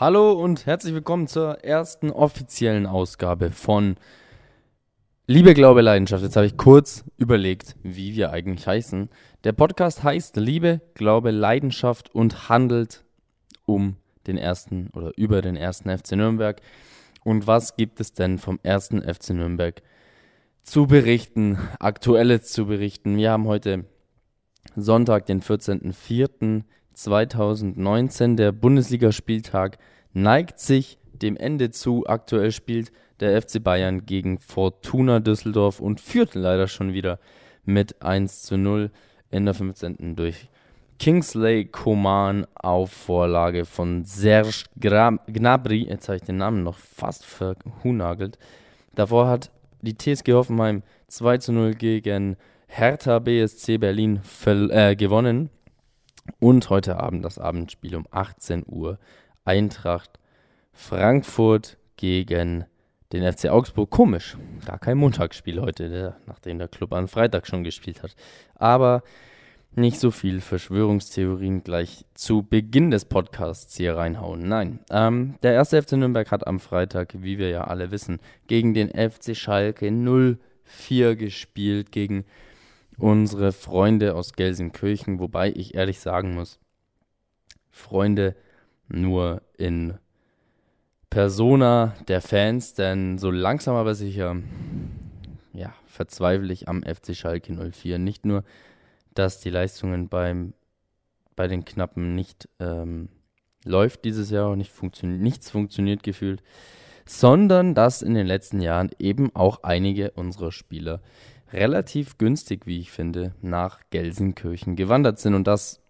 Hallo und herzlich willkommen zur ersten offiziellen Ausgabe von Liebe, Glaube, Leidenschaft. Jetzt habe ich kurz überlegt, wie wir eigentlich heißen. Der Podcast heißt Liebe, Glaube, Leidenschaft und handelt um den ersten oder über den ersten FC Nürnberg. Und was gibt es denn vom ersten FC Nürnberg zu berichten, aktuelles zu berichten? Wir haben heute Sonntag, den 14.04.2019. Der Bundesligaspieltag neigt sich dem Ende zu. Aktuell spielt der FC Bayern gegen Fortuna Düsseldorf und führt leider schon wieder mit 1 zu 0 in der 15. durch Kingsley Coman auf Vorlage von Serge Gnabry. Jetzt habe ich den Namen noch fast verhunagelt. Davor hat die TSG Hoffenheim 2 zu 0 gegen Hertha BSC Berlin äh, gewonnen. Und heute Abend das Abendspiel um 18 Uhr. Eintracht Frankfurt gegen den FC Augsburg. Komisch, gar kein Montagsspiel heute, der, nachdem der Club am Freitag schon gespielt hat. Aber nicht so viel Verschwörungstheorien gleich zu Beginn des Podcasts hier reinhauen. Nein, ähm, der erste FC Nürnberg hat am Freitag, wie wir ja alle wissen, gegen den FC Schalke 04 gespielt, gegen unsere Freunde aus Gelsenkirchen, wobei ich ehrlich sagen muss, Freunde nur in Persona der Fans, denn so langsam aber sicher, ja, verzweifle ich am FC Schalke 04. Nicht nur dass die Leistungen beim, bei den Knappen nicht ähm, läuft dieses Jahr und nicht funktio nichts funktioniert gefühlt, sondern dass in den letzten Jahren eben auch einige unserer Spieler relativ günstig, wie ich finde, nach Gelsenkirchen gewandert sind. Und das,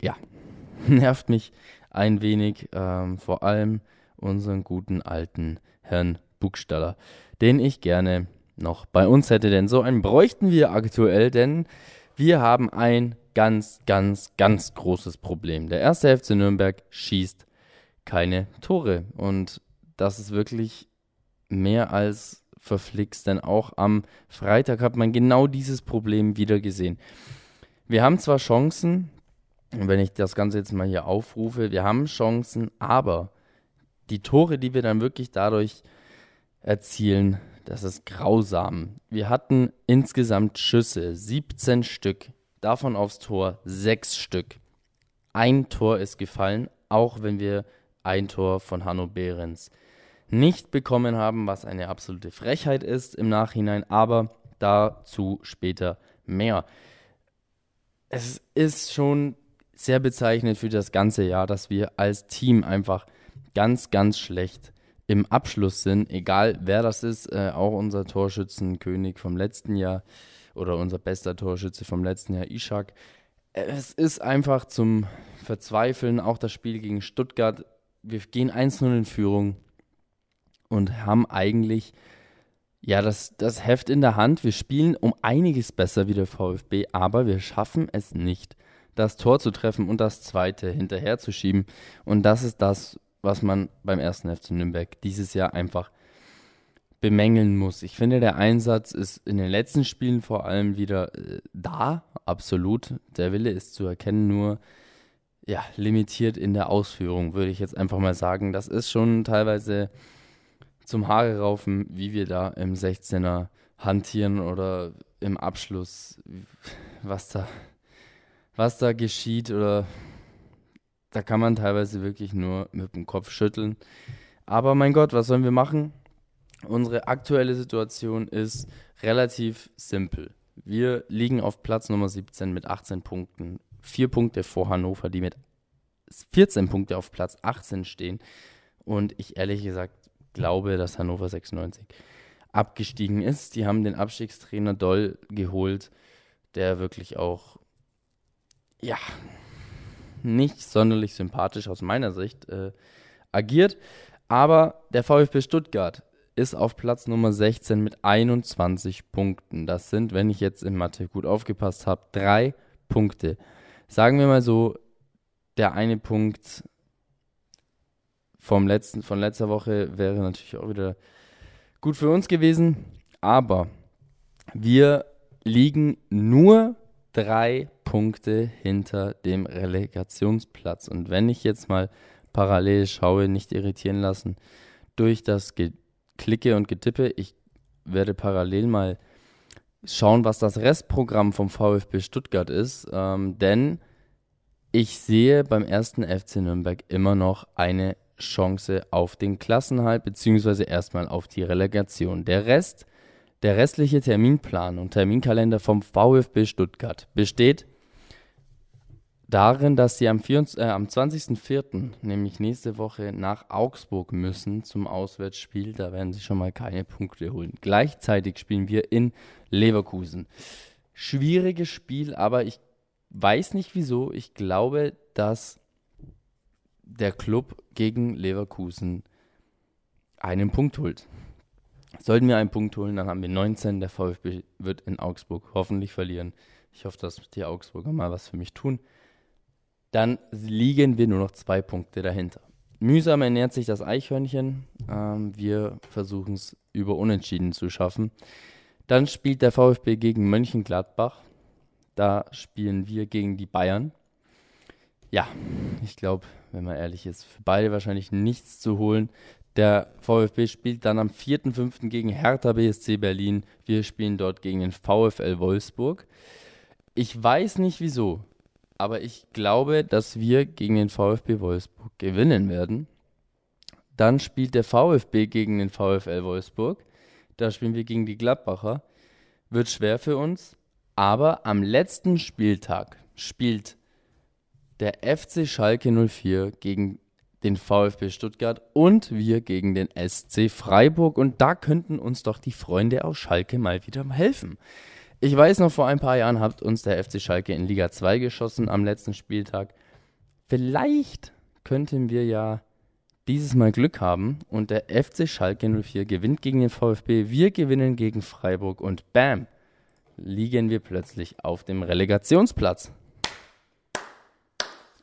ja, nervt mich ein wenig, ähm, vor allem unseren guten alten Herrn Buchstaller, den ich gerne noch bei uns hätte, denn so einen bräuchten wir aktuell, denn wir haben ein ganz, ganz, ganz großes Problem. Der erste FC Nürnberg schießt keine Tore. Und das ist wirklich mehr als verflixt, denn auch am Freitag hat man genau dieses Problem wieder gesehen. Wir haben zwar Chancen, wenn ich das Ganze jetzt mal hier aufrufe, wir haben Chancen, aber die Tore, die wir dann wirklich dadurch erzielen, das ist grausam. Wir hatten insgesamt Schüsse, 17 Stück, davon aufs Tor 6 Stück. Ein Tor ist gefallen, auch wenn wir ein Tor von Hanno Behrens nicht bekommen haben, was eine absolute Frechheit ist im Nachhinein, aber dazu später mehr. Es ist schon sehr bezeichnend für das ganze Jahr, dass wir als Team einfach ganz, ganz schlecht im Abschluss sind, egal wer das ist, äh, auch unser Torschützenkönig vom letzten Jahr oder unser bester Torschütze vom letzten Jahr, Ishak. Es ist einfach zum Verzweifeln, auch das Spiel gegen Stuttgart. Wir gehen 1-0 in Führung und haben eigentlich ja das, das Heft in der Hand. Wir spielen um einiges besser wie der VfB, aber wir schaffen es nicht, das Tor zu treffen und das zweite hinterherzuschieben. Und das ist das, was man beim ersten FC Nürnberg dieses Jahr einfach bemängeln muss. Ich finde, der Einsatz ist in den letzten Spielen vor allem wieder äh, da, absolut. Der Wille ist zu erkennen, nur ja, limitiert in der Ausführung, würde ich jetzt einfach mal sagen. Das ist schon teilweise zum Haare raufen, wie wir da im 16er hantieren oder im Abschluss, was da, was da geschieht oder da kann man teilweise wirklich nur mit dem Kopf schütteln. Aber mein Gott, was sollen wir machen? Unsere aktuelle Situation ist relativ simpel. Wir liegen auf Platz Nummer 17 mit 18 Punkten. Vier Punkte vor Hannover, die mit 14 Punkten auf Platz 18 stehen. Und ich ehrlich gesagt glaube, dass Hannover 96 abgestiegen ist. Die haben den Abstiegstrainer Doll geholt, der wirklich auch, ja, nicht sonderlich sympathisch aus meiner Sicht äh, agiert. Aber der VfB Stuttgart ist auf Platz Nummer 16 mit 21 Punkten. Das sind, wenn ich jetzt in Mathe gut aufgepasst habe, drei Punkte. Sagen wir mal so, der eine Punkt vom letzten, von letzter Woche wäre natürlich auch wieder gut für uns gewesen. Aber wir liegen nur drei Punkte hinter dem Relegationsplatz. Und wenn ich jetzt mal parallel schaue, nicht irritieren lassen durch das Geklicke und Getippe. Ich werde parallel mal schauen, was das Restprogramm vom VfB Stuttgart ist, ähm, denn ich sehe beim ersten FC Nürnberg immer noch eine Chance auf den Klassenhalt, beziehungsweise erstmal auf die Relegation. Der Rest, der restliche Terminplan und Terminkalender vom VfB Stuttgart besteht darin, dass sie am, äh, am 20.04., nämlich nächste Woche, nach Augsburg müssen zum Auswärtsspiel. Da werden sie schon mal keine Punkte holen. Gleichzeitig spielen wir in Leverkusen. Schwieriges Spiel, aber ich weiß nicht wieso. Ich glaube, dass der Club gegen Leverkusen einen Punkt holt. Sollten wir einen Punkt holen, dann haben wir 19. Der VfB wird in Augsburg hoffentlich verlieren. Ich hoffe, dass die Augsburger mal was für mich tun. Dann liegen wir nur noch zwei Punkte dahinter. Mühsam ernährt sich das Eichhörnchen. Ähm, wir versuchen es über Unentschieden zu schaffen. Dann spielt der VfB gegen Mönchengladbach. Da spielen wir gegen die Bayern. Ja, ich glaube, wenn man ehrlich ist, für beide wahrscheinlich nichts zu holen. Der VfB spielt dann am 4.5. gegen Hertha BSC Berlin. Wir spielen dort gegen den VfL Wolfsburg. Ich weiß nicht wieso, aber ich glaube, dass wir gegen den VfB Wolfsburg gewinnen werden. Dann spielt der VfB gegen den VfL Wolfsburg. Da spielen wir gegen die Gladbacher. Wird schwer für uns. Aber am letzten Spieltag spielt der FC Schalke 04 gegen den VfB Stuttgart und wir gegen den SC Freiburg. Und da könnten uns doch die Freunde aus Schalke mal wieder helfen. Ich weiß noch, vor ein paar Jahren hat uns der FC Schalke in Liga 2 geschossen am letzten Spieltag. Vielleicht könnten wir ja dieses Mal Glück haben und der FC Schalke 04 gewinnt gegen den VfB, wir gewinnen gegen Freiburg und bam, liegen wir plötzlich auf dem Relegationsplatz.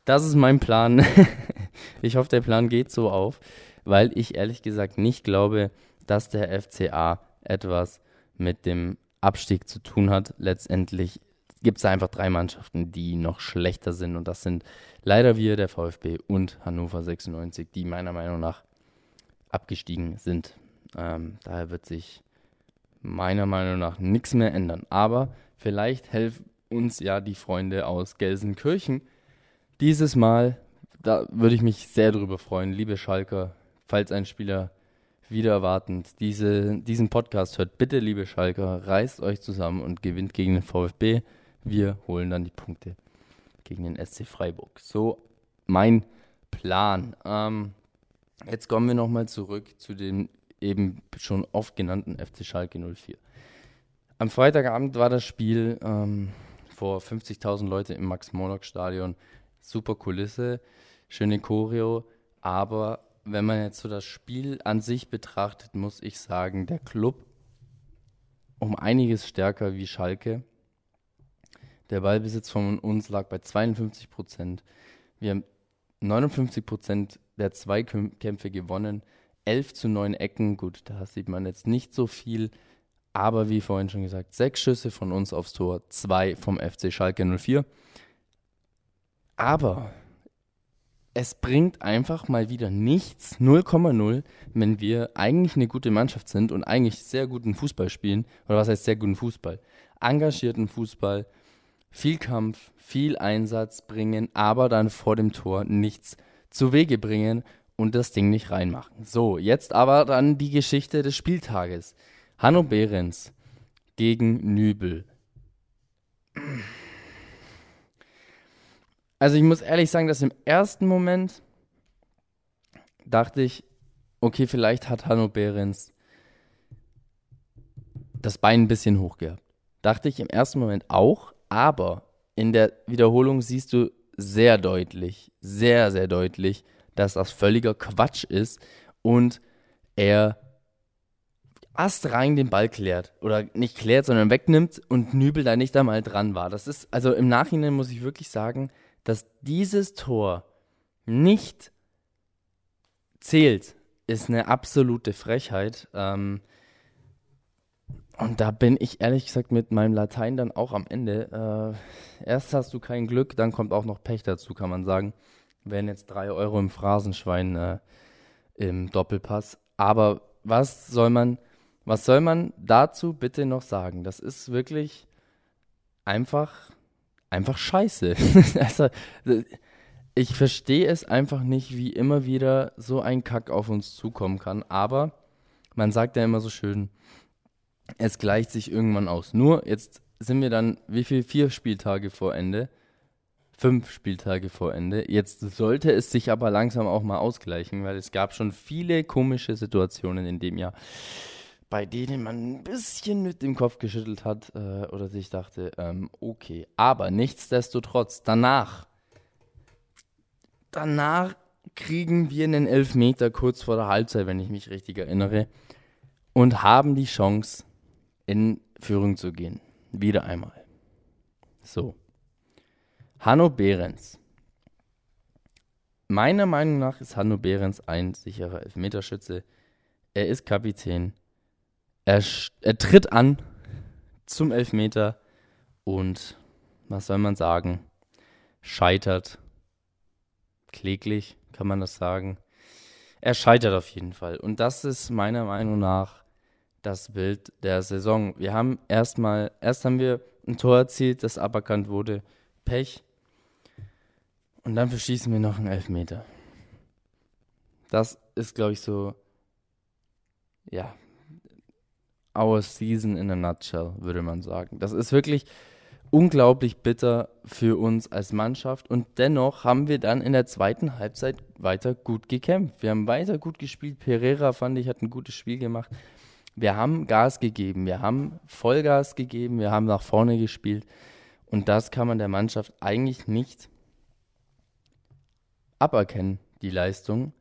Das ist mein Plan. ich hoffe, der Plan geht so auf, weil ich ehrlich gesagt nicht glaube, dass der FCA etwas mit dem Abstieg zu tun hat. Letztendlich gibt es einfach drei Mannschaften, die noch schlechter sind. Und das sind leider wir, der VfB und Hannover 96, die meiner Meinung nach abgestiegen sind. Ähm, daher wird sich meiner Meinung nach nichts mehr ändern. Aber vielleicht helfen uns ja die Freunde aus Gelsenkirchen dieses Mal. Da würde ich mich sehr drüber freuen, liebe Schalker, falls ein Spieler wieder erwartend diese, diesen Podcast hört, bitte, liebe Schalker, reißt euch zusammen und gewinnt gegen den VfB. Wir holen dann die Punkte gegen den SC Freiburg. So mein Plan. Ähm, jetzt kommen wir nochmal zurück zu dem eben schon oft genannten FC Schalke 04. Am Freitagabend war das Spiel ähm, vor 50.000 Leute im Max-Morlock-Stadion. Super Kulisse, schöne Choreo, aber wenn man jetzt so das Spiel an sich betrachtet, muss ich sagen, der Club um einiges stärker wie Schalke. Der Ballbesitz von uns lag bei 52 Prozent. Wir haben 59 Prozent der Zweikämpfe gewonnen. 11 zu 9 Ecken, gut, da sieht man jetzt nicht so viel. Aber wie vorhin schon gesagt, sechs Schüsse von uns aufs Tor, zwei vom FC Schalke 04. Aber es bringt einfach mal wieder nichts, 0,0, wenn wir eigentlich eine gute Mannschaft sind und eigentlich sehr guten Fußball spielen. Oder was heißt sehr guten Fußball? Engagierten Fußball, viel Kampf, viel Einsatz bringen, aber dann vor dem Tor nichts zu Wege bringen und das Ding nicht reinmachen. So, jetzt aber dann die Geschichte des Spieltages. Hanno Behrens gegen Nübel. Also ich muss ehrlich sagen, dass im ersten Moment dachte ich, okay, vielleicht hat Hanno Behrens das Bein ein bisschen hoch gehabt. Dachte ich im ersten Moment auch, aber in der Wiederholung siehst du sehr deutlich, sehr, sehr deutlich, dass das völliger Quatsch ist und er astrein den Ball klärt. Oder nicht klärt, sondern wegnimmt und Nübel da nicht einmal dran war. Das ist, also im Nachhinein muss ich wirklich sagen, dass dieses Tor nicht zählt, ist eine absolute Frechheit. Ähm, und da bin ich ehrlich gesagt mit meinem Latein dann auch am Ende. Äh, erst hast du kein Glück, dann kommt auch noch Pech dazu, kann man sagen. Wären jetzt 3 Euro im Phrasenschwein äh, im Doppelpass. Aber was soll man, was soll man dazu bitte noch sagen? Das ist wirklich einfach, einfach scheiße. also, ich verstehe es einfach nicht, wie immer wieder so ein Kack auf uns zukommen kann. Aber man sagt ja immer so schön, es gleicht sich irgendwann aus. Nur jetzt sind wir dann, wie viel? Vier Spieltage vor Ende. Fünf Spieltage vor Ende. Jetzt sollte es sich aber langsam auch mal ausgleichen, weil es gab schon viele komische Situationen in dem Jahr, bei denen man ein bisschen mit dem Kopf geschüttelt hat äh, oder sich dachte, ähm, okay. Aber nichtsdestotrotz, danach, danach kriegen wir einen Elfmeter kurz vor der Halbzeit, wenn ich mich richtig erinnere, und haben die Chance, in Führung zu gehen. Wieder einmal. So. Hanno Behrens. Meiner Meinung nach ist Hanno Behrens ein sicherer Elfmeterschütze. Er ist Kapitän. Er, er tritt an zum Elfmeter und, was soll man sagen, scheitert. Kläglich kann man das sagen. Er scheitert auf jeden Fall. Und das ist meiner Meinung nach das Bild der Saison. Wir haben erstmal, erst haben wir ein Tor erzielt, das aberkannt wurde. Pech. Und dann verschießen wir noch einen Elfmeter. Das ist, glaube ich, so, ja, our season in a nutshell, würde man sagen. Das ist wirklich unglaublich bitter für uns als Mannschaft. Und dennoch haben wir dann in der zweiten Halbzeit weiter gut gekämpft. Wir haben weiter gut gespielt. Pereira, fand ich, hat ein gutes Spiel gemacht wir haben Gas gegeben, wir haben Vollgas gegeben, wir haben nach vorne gespielt. Und das kann man der Mannschaft eigentlich nicht aberkennen, die Leistung.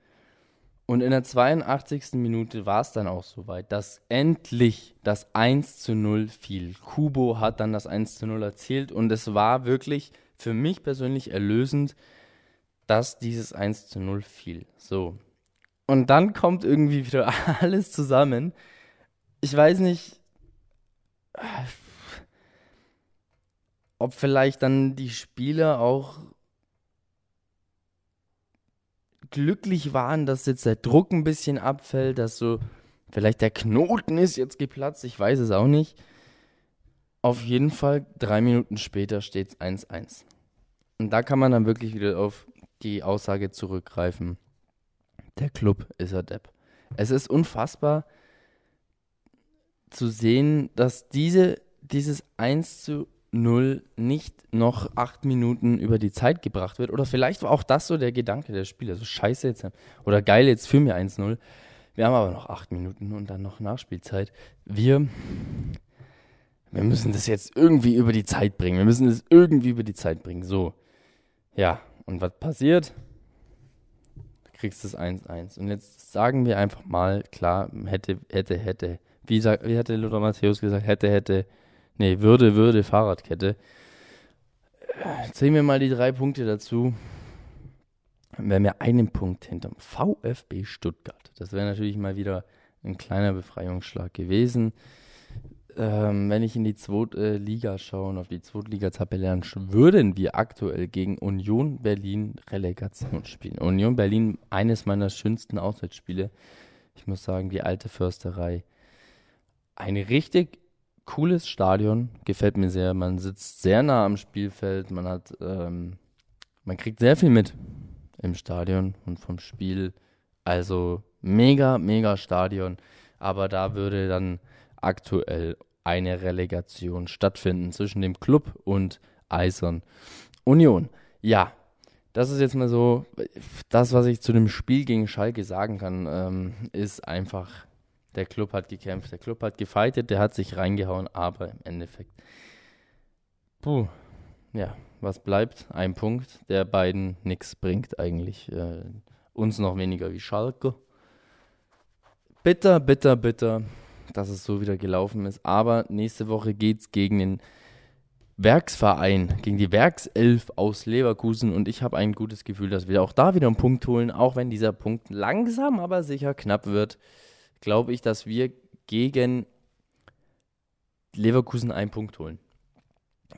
Und in der 82. Minute war es dann auch soweit, dass endlich das 1 zu 0 fiel. Kubo hat dann das 1 zu 0 erzielt und es war wirklich für mich persönlich erlösend, dass dieses 1 zu 0 fiel. So. Und dann kommt irgendwie wieder alles zusammen ich weiß nicht, ob vielleicht dann die Spieler auch glücklich waren, dass jetzt der Druck ein bisschen abfällt, dass so vielleicht der Knoten ist jetzt geplatzt, ich weiß es auch nicht. Auf jeden Fall, drei Minuten später steht es 1-1. Und da kann man dann wirklich wieder auf die Aussage zurückgreifen. Der Club ist ein Depp. Es ist unfassbar, zu sehen, dass diese, dieses 1 zu 0 nicht noch acht Minuten über die Zeit gebracht wird. Oder vielleicht war auch das so der Gedanke der Spieler. So scheiße jetzt. Oder geil, jetzt für mir 1-0. Wir haben aber noch acht Minuten und dann noch Nachspielzeit. Wir, wir müssen das jetzt irgendwie über die Zeit bringen. Wir müssen das irgendwie über die Zeit bringen. So. Ja. Und was passiert? Du kriegst das 1-1. Und jetzt sagen wir einfach mal, klar, hätte, hätte, hätte wie, wie hatte Lothar Matthäus gesagt, hätte, hätte, nee, würde, würde, Fahrradkette. Zählen wir mal die drei Punkte dazu. Wären wir einen Punkt hinterm VfB Stuttgart. Das wäre natürlich mal wieder ein kleiner Befreiungsschlag gewesen. Ähm, wenn ich in die zweite Liga schaue und auf die zweite Liga-Tabelle, würden wir aktuell gegen Union Berlin Relegation spielen. Union Berlin, eines meiner schönsten Auswärtsspiele. Ich muss sagen, die alte Försterei ein richtig cooles Stadion, gefällt mir sehr. Man sitzt sehr nah am Spielfeld, man hat, ähm, man kriegt sehr viel mit im Stadion und vom Spiel. Also mega, mega Stadion. Aber da würde dann aktuell eine Relegation stattfinden zwischen dem Club und Eisern Union. Ja, das ist jetzt mal so, das, was ich zu dem Spiel gegen Schalke sagen kann, ähm, ist einfach der Club hat gekämpft, der Club hat gefightet, der hat sich reingehauen, aber im Endeffekt, puh, ja, was bleibt? Ein Punkt, der beiden nichts bringt eigentlich. Äh, uns noch weniger wie Schalke. Bitter, bitter, bitter, dass es so wieder gelaufen ist. Aber nächste Woche geht es gegen den Werksverein, gegen die Werkself aus Leverkusen. Und ich habe ein gutes Gefühl, dass wir auch da wieder einen Punkt holen, auch wenn dieser Punkt langsam, aber sicher knapp wird glaube ich, dass wir gegen Leverkusen einen Punkt holen.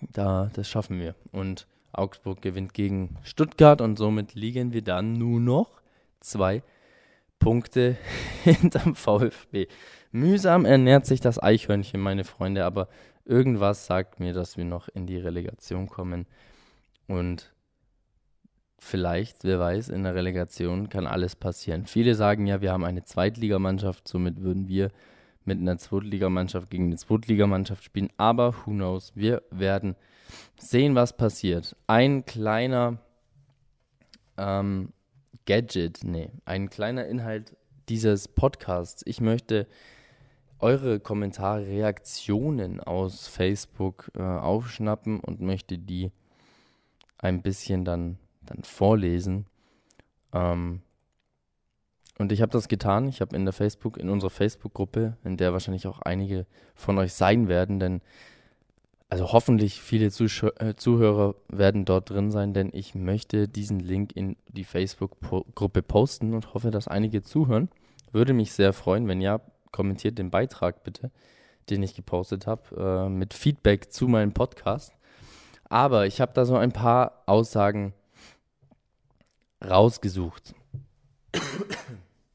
Da, das schaffen wir. Und Augsburg gewinnt gegen Stuttgart und somit liegen wir dann nur noch zwei Punkte hinterm VfB. Mühsam ernährt sich das Eichhörnchen, meine Freunde, aber irgendwas sagt mir, dass wir noch in die Relegation kommen. Und vielleicht, wer weiß, in der Relegation kann alles passieren. Viele sagen ja, wir haben eine Zweitligamannschaft, somit würden wir mit einer Zweitligamannschaft gegen eine Zweitligamannschaft spielen. Aber who knows? Wir werden sehen, was passiert. Ein kleiner ähm, Gadget, nee, ein kleiner Inhalt dieses Podcasts. Ich möchte eure Kommentare, Reaktionen aus Facebook äh, aufschnappen und möchte die ein bisschen dann, dann vorlesen. Ähm, und ich habe das getan. Ich habe in der Facebook, in unserer Facebook-Gruppe, in der wahrscheinlich auch einige von euch sein werden, denn also hoffentlich viele Zusch äh, Zuhörer werden dort drin sein, denn ich möchte diesen Link in die Facebook-Gruppe posten und hoffe, dass einige zuhören. Würde mich sehr freuen, wenn ja, kommentiert den Beitrag bitte, den ich gepostet habe, äh, mit Feedback zu meinem Podcast. Aber ich habe da so ein paar Aussagen rausgesucht.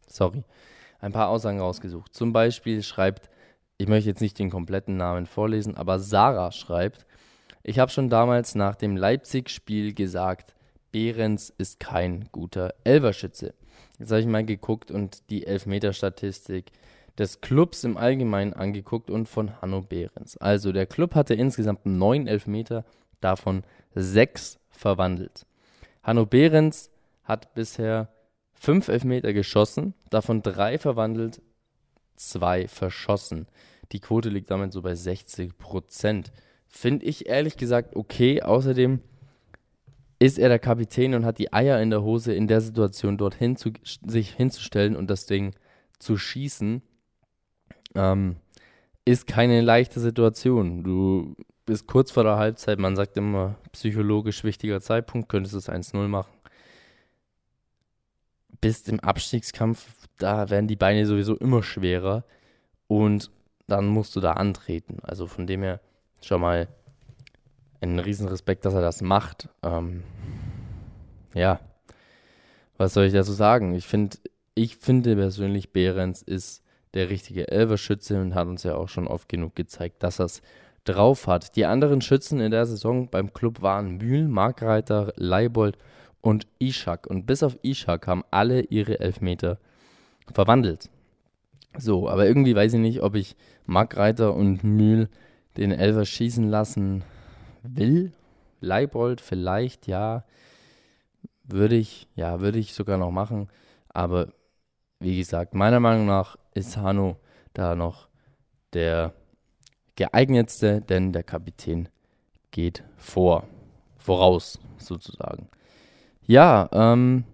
Sorry. Ein paar Aussagen rausgesucht. Zum Beispiel schreibt, ich möchte jetzt nicht den kompletten Namen vorlesen, aber Sarah schreibt, ich habe schon damals nach dem Leipzig-Spiel gesagt, Behrens ist kein guter Elverschütze. Jetzt habe ich mal geguckt und die Elfmeter-Statistik des Clubs im Allgemeinen angeguckt und von Hanno Behrens. Also der Club hatte insgesamt neun Elfmeter, davon sechs verwandelt. Hanno Behrens hat bisher fünf Elfmeter geschossen, davon drei verwandelt, zwei verschossen. Die Quote liegt damit so bei 60 Prozent. Finde ich ehrlich gesagt okay. Außerdem ist er der Kapitän und hat die Eier in der Hose, in der Situation dorthin zu, sich hinzustellen und das Ding zu schießen. Ähm, ist keine leichte Situation. Du bist kurz vor der Halbzeit, man sagt immer psychologisch wichtiger Zeitpunkt, könntest es 1-0 machen bist im Abstiegskampf, da werden die Beine sowieso immer schwerer und dann musst du da antreten. Also von dem her schon mal einen riesen Respekt, dass er das macht. Ähm, ja, was soll ich dazu sagen? Ich finde, ich finde persönlich, Behrens ist der richtige Elverschütze und hat uns ja auch schon oft genug gezeigt, dass er es drauf hat. Die anderen Schützen in der Saison beim Club waren Mühl, Markreiter, Leibold und Ishak. Und bis auf Ishak haben alle ihre Elfmeter verwandelt. So, aber irgendwie weiß ich nicht, ob ich Markreiter und Mühl den Elfer schießen lassen will. Leibold vielleicht, ja. Würde ich, ja, würde ich sogar noch machen. Aber wie gesagt, meiner Meinung nach ist Hanno da noch der geeignetste, denn der Kapitän geht vor. Voraus, sozusagen. Ja, ähm,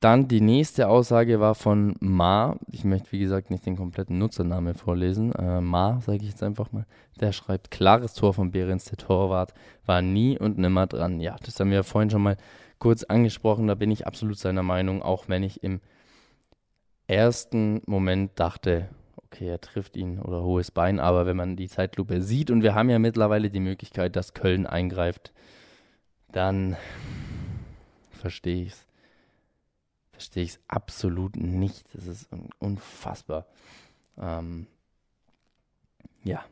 dann die nächste Aussage war von Ma. Ich möchte, wie gesagt, nicht den kompletten Nutzernamen vorlesen. Äh, Ma, sage ich jetzt einfach mal. Der schreibt, klares Tor von Behrens, der Torwart war nie und nimmer dran. Ja, das haben wir ja vorhin schon mal kurz angesprochen. Da bin ich absolut seiner Meinung, auch wenn ich im ersten Moment dachte, okay, er trifft ihn oder hohes Bein. Aber wenn man die Zeitlupe sieht und wir haben ja mittlerweile die Möglichkeit, dass Köln eingreift, dann verstehe ich es. Verstehe ich es absolut nicht. Das ist unfassbar. Ähm, ja,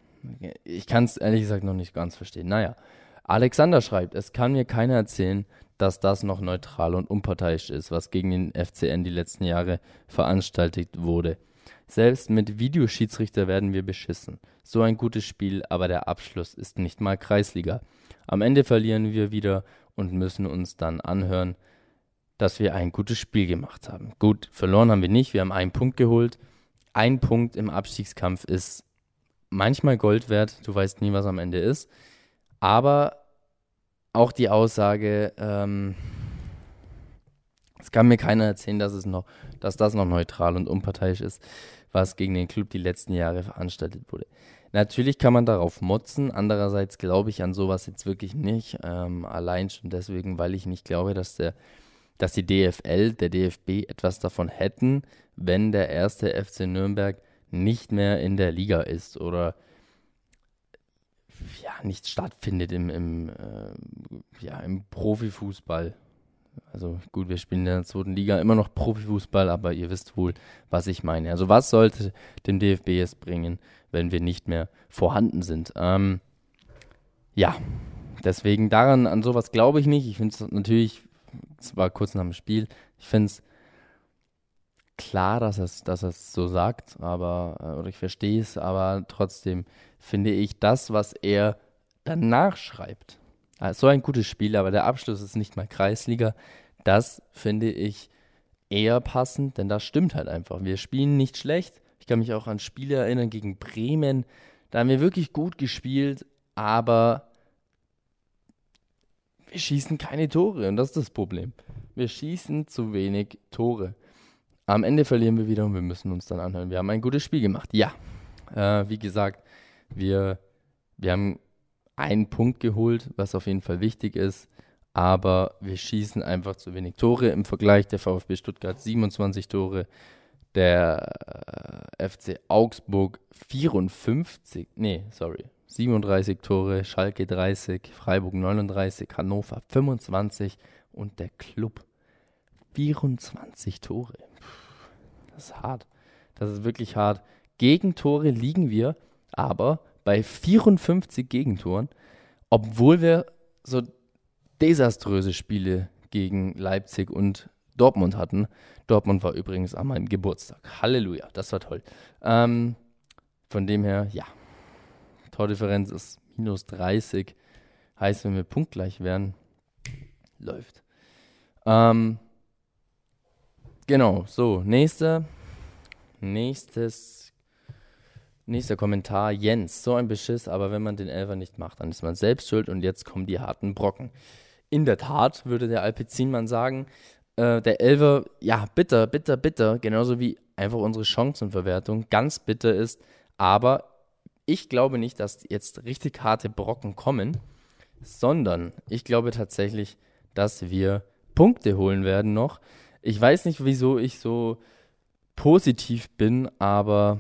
ich kann es ehrlich gesagt noch nicht ganz verstehen. Naja, Alexander schreibt, es kann mir keiner erzählen, dass das noch neutral und unparteiisch ist, was gegen den FCN die letzten Jahre veranstaltet wurde. Selbst mit Videoschiedsrichter werden wir beschissen. So ein gutes Spiel, aber der Abschluss ist nicht mal Kreisliga. Am Ende verlieren wir wieder und müssen uns dann anhören, dass wir ein gutes Spiel gemacht haben. Gut, verloren haben wir nicht, wir haben einen Punkt geholt. Ein Punkt im Abstiegskampf ist manchmal Gold wert, du weißt nie, was am Ende ist. Aber auch die Aussage, ähm, es kann mir keiner erzählen, dass, es noch, dass das noch neutral und unparteiisch ist, was gegen den Club die letzten Jahre veranstaltet wurde. Natürlich kann man darauf motzen, andererseits glaube ich an sowas jetzt wirklich nicht. Ähm, allein schon deswegen, weil ich nicht glaube, dass, der, dass die DFL, der DFB etwas davon hätten, wenn der erste FC Nürnberg nicht mehr in der Liga ist oder ja, nicht stattfindet im, im äh, ja, im Profifußball. Also gut, wir spielen in der zweiten Liga immer noch Profifußball, aber ihr wisst wohl, was ich meine. Also was sollte dem DFB jetzt bringen, wenn wir nicht mehr vorhanden sind? Ähm, ja, deswegen daran, an sowas glaube ich nicht. Ich finde es natürlich, es war kurz nach dem Spiel, ich finde es klar, dass er dass es so sagt, aber, äh, oder ich verstehe es, aber trotzdem finde ich das, was er danach schreibt, also so ein gutes Spiel, aber der Abschluss ist nicht mal Kreisliga, das finde ich eher passend, denn das stimmt halt einfach. Wir spielen nicht schlecht. Ich kann mich auch an Spiele erinnern gegen Bremen, da haben wir wirklich gut gespielt, aber wir schießen keine Tore und das ist das Problem. Wir schießen zu wenig Tore. Am Ende verlieren wir wieder und wir müssen uns dann anhören. Wir haben ein gutes Spiel gemacht. Ja, äh, wie gesagt, wir, wir haben einen Punkt geholt, was auf jeden Fall wichtig ist. Aber wir schießen einfach zu wenig Tore im Vergleich. Der VfB Stuttgart 27 Tore, der äh, FC Augsburg 54, nee, sorry, 37 Tore, Schalke 30, Freiburg 39, Hannover 25 und der Club 24 Tore. Das ist hart. Das ist wirklich hart. Gegentore liegen wir aber bei 54 Gegentoren, obwohl wir so desaströse Spiele gegen Leipzig und Dortmund hatten. Dortmund war übrigens an meinem Geburtstag. Halleluja, das war toll. Ähm, von dem her, ja, Tordifferenz ist minus 30. Heißt, wenn wir punktgleich wären, läuft. Ähm, genau, so, nächste, nächstes, nächster Kommentar, Jens, so ein Beschiss, aber wenn man den Elfer nicht macht, dann ist man selbst schuld und jetzt kommen die harten Brocken. In der Tat, würde der Alpezinmann sagen, äh, der Elfer, ja, bitter, bitter, bitter, genauso wie einfach unsere Chancenverwertung ganz bitter ist, aber ich glaube nicht, dass jetzt richtig harte Brocken kommen, sondern ich glaube tatsächlich, dass wir Punkte holen werden noch. Ich weiß nicht, wieso ich so positiv bin, aber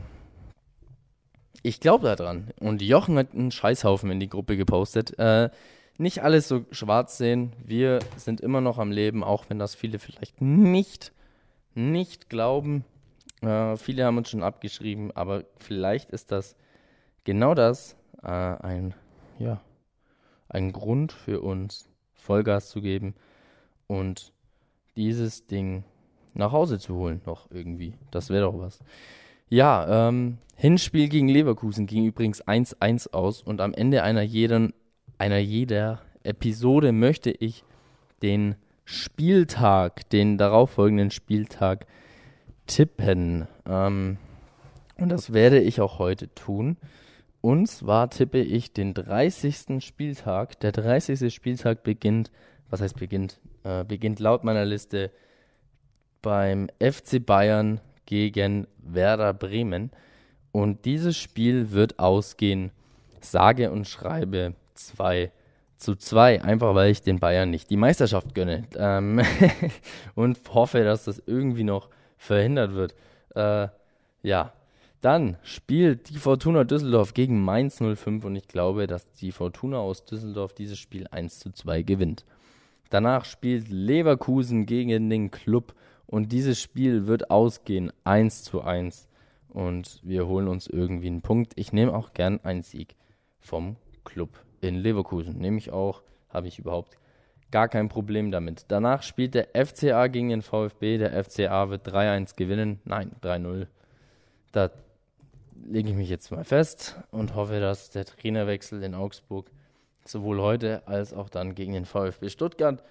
ich glaube daran. Und Jochen hat einen Scheißhaufen in die Gruppe gepostet. Äh, nicht alles so schwarz sehen. Wir sind immer noch am Leben, auch wenn das viele vielleicht nicht, nicht glauben. Äh, viele haben uns schon abgeschrieben, aber vielleicht ist das genau das äh, ein, ja, ein Grund für uns, Vollgas zu geben und dieses Ding nach Hause zu holen, noch irgendwie. Das wäre doch was. Ja, ähm, Hinspiel gegen Leverkusen ging übrigens 1-1 aus und am Ende einer jeden, einer jeder Episode möchte ich den Spieltag, den darauffolgenden Spieltag tippen. Ähm, und das werde ich auch heute tun. Und zwar tippe ich den 30. Spieltag. Der 30. Spieltag beginnt, was heißt beginnt? Äh, beginnt laut meiner Liste beim FC Bayern gegen Werder Bremen. Und dieses Spiel wird ausgehen, sage und schreibe 2 zu 2, einfach weil ich den Bayern nicht die Meisterschaft gönne. Ähm und hoffe, dass das irgendwie noch verhindert wird. Äh, ja, dann spielt die Fortuna Düsseldorf gegen Mainz 05 und ich glaube, dass die Fortuna aus Düsseldorf dieses Spiel 1 zu 2 gewinnt. Danach spielt Leverkusen gegen den Club und dieses Spiel wird ausgehen 1 zu 1 und wir holen uns irgendwie einen Punkt. Ich nehme auch gern einen Sieg vom Club in Leverkusen. Nehme ich auch, habe ich überhaupt gar kein Problem damit. Danach spielt der FCA gegen den VfB. Der FCA wird 3-1 gewinnen. Nein, 3-0. Da lege ich mich jetzt mal fest und hoffe, dass der Trainerwechsel in Augsburg sowohl heute als auch dann gegen den VfB Stuttgart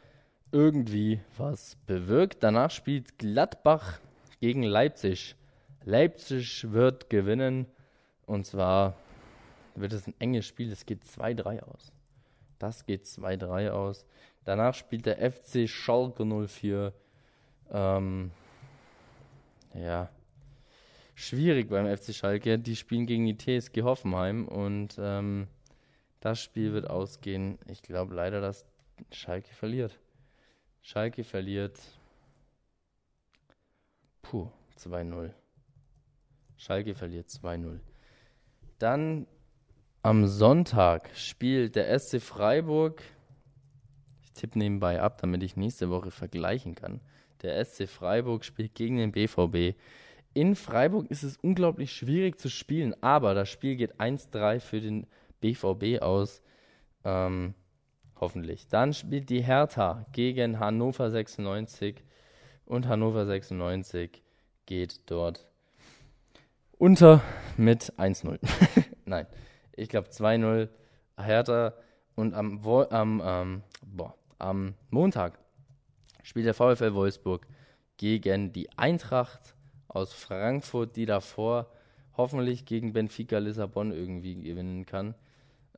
irgendwie was bewirkt. Danach spielt Gladbach gegen Leipzig. Leipzig wird gewinnen und zwar wird es ein enges Spiel. Es geht 2-3 aus. Das geht 2-3 aus. Danach spielt der FC Schalke 04. Ähm, ja, schwierig beim FC Schalke. Die spielen gegen die TSG Hoffenheim und ähm, das Spiel wird ausgehen. Ich glaube leider, dass Schalke verliert. Schalke verliert. Puh, 2-0. Schalke verliert 2-0. Dann am Sonntag spielt der SC Freiburg. Tipp nebenbei ab, damit ich nächste Woche vergleichen kann. Der SC Freiburg spielt gegen den BVB. In Freiburg ist es unglaublich schwierig zu spielen, aber das Spiel geht 1-3 für den BVB aus. Ähm, hoffentlich. Dann spielt die Hertha gegen Hannover 96 und Hannover 96 geht dort unter mit 1-0. Nein, ich glaube 2-0 Hertha und am, am, ähm, boah, am Montag spielt der VfL Wolfsburg gegen die Eintracht aus Frankfurt, die davor hoffentlich gegen Benfica Lissabon irgendwie gewinnen kann.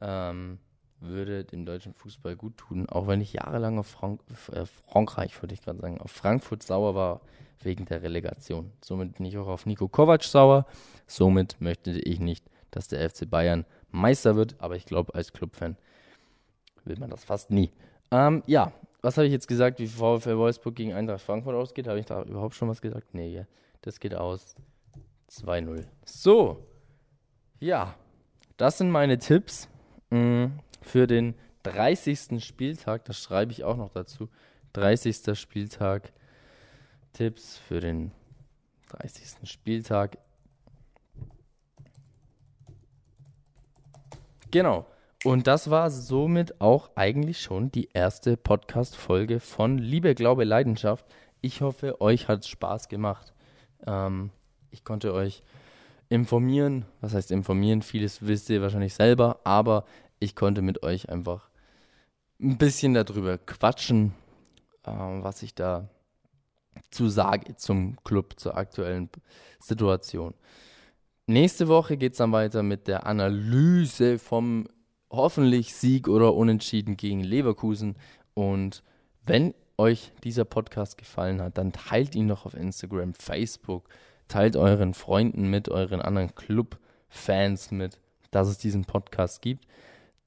Ähm, würde dem deutschen Fußball gut tun, auch wenn ich jahrelang auf Frank äh, Frankreich, würde ich gerade sagen, auf Frankfurt sauer war wegen der Relegation. Somit bin ich auch auf Nico Kovac sauer. Somit möchte ich nicht, dass der FC Bayern Meister wird, aber ich glaube, als Clubfan will man das fast nie. Ähm, ja, was habe ich jetzt gesagt, wie VfL Wolfsburg gegen Eintracht Frankfurt ausgeht? Habe ich da überhaupt schon was gesagt? Nee, ja. das geht aus 2-0. So, ja, das sind meine Tipps mm, für den 30. Spieltag. Das schreibe ich auch noch dazu. 30. Spieltag. Tipps für den 30. Spieltag. Genau. Und das war somit auch eigentlich schon die erste Podcast-Folge von Liebe, Glaube, Leidenschaft. Ich hoffe, euch hat es Spaß gemacht. Ähm, ich konnte euch informieren. Was heißt informieren? Vieles wisst ihr wahrscheinlich selber, aber ich konnte mit euch einfach ein bisschen darüber quatschen, äh, was ich da zu sagen zum Club, zur aktuellen Situation. Nächste Woche geht es dann weiter mit der Analyse vom hoffentlich Sieg oder Unentschieden gegen Leverkusen. Und wenn euch dieser Podcast gefallen hat, dann teilt ihn doch auf Instagram, Facebook, teilt euren Freunden mit, euren anderen Club-Fans mit, dass es diesen Podcast gibt.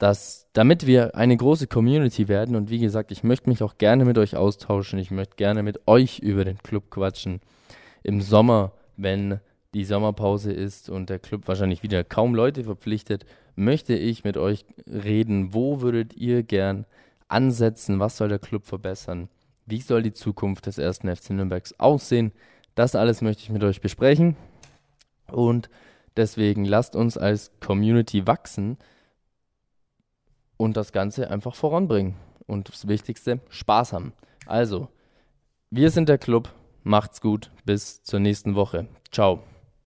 Dass, damit wir eine große Community werden und wie gesagt, ich möchte mich auch gerne mit euch austauschen, ich möchte gerne mit euch über den Club quatschen. Im Sommer, wenn die Sommerpause ist und der Club wahrscheinlich wieder kaum Leute verpflichtet, möchte ich mit euch reden. Wo würdet ihr gern ansetzen? Was soll der Club verbessern? Wie soll die Zukunft des ersten FC Nürnbergs aussehen? Das alles möchte ich mit euch besprechen. Und deswegen lasst uns als Community wachsen und das Ganze einfach voranbringen. Und das Wichtigste, Spaß haben. Also, wir sind der Club. Macht's gut. Bis zur nächsten Woche. Ciao.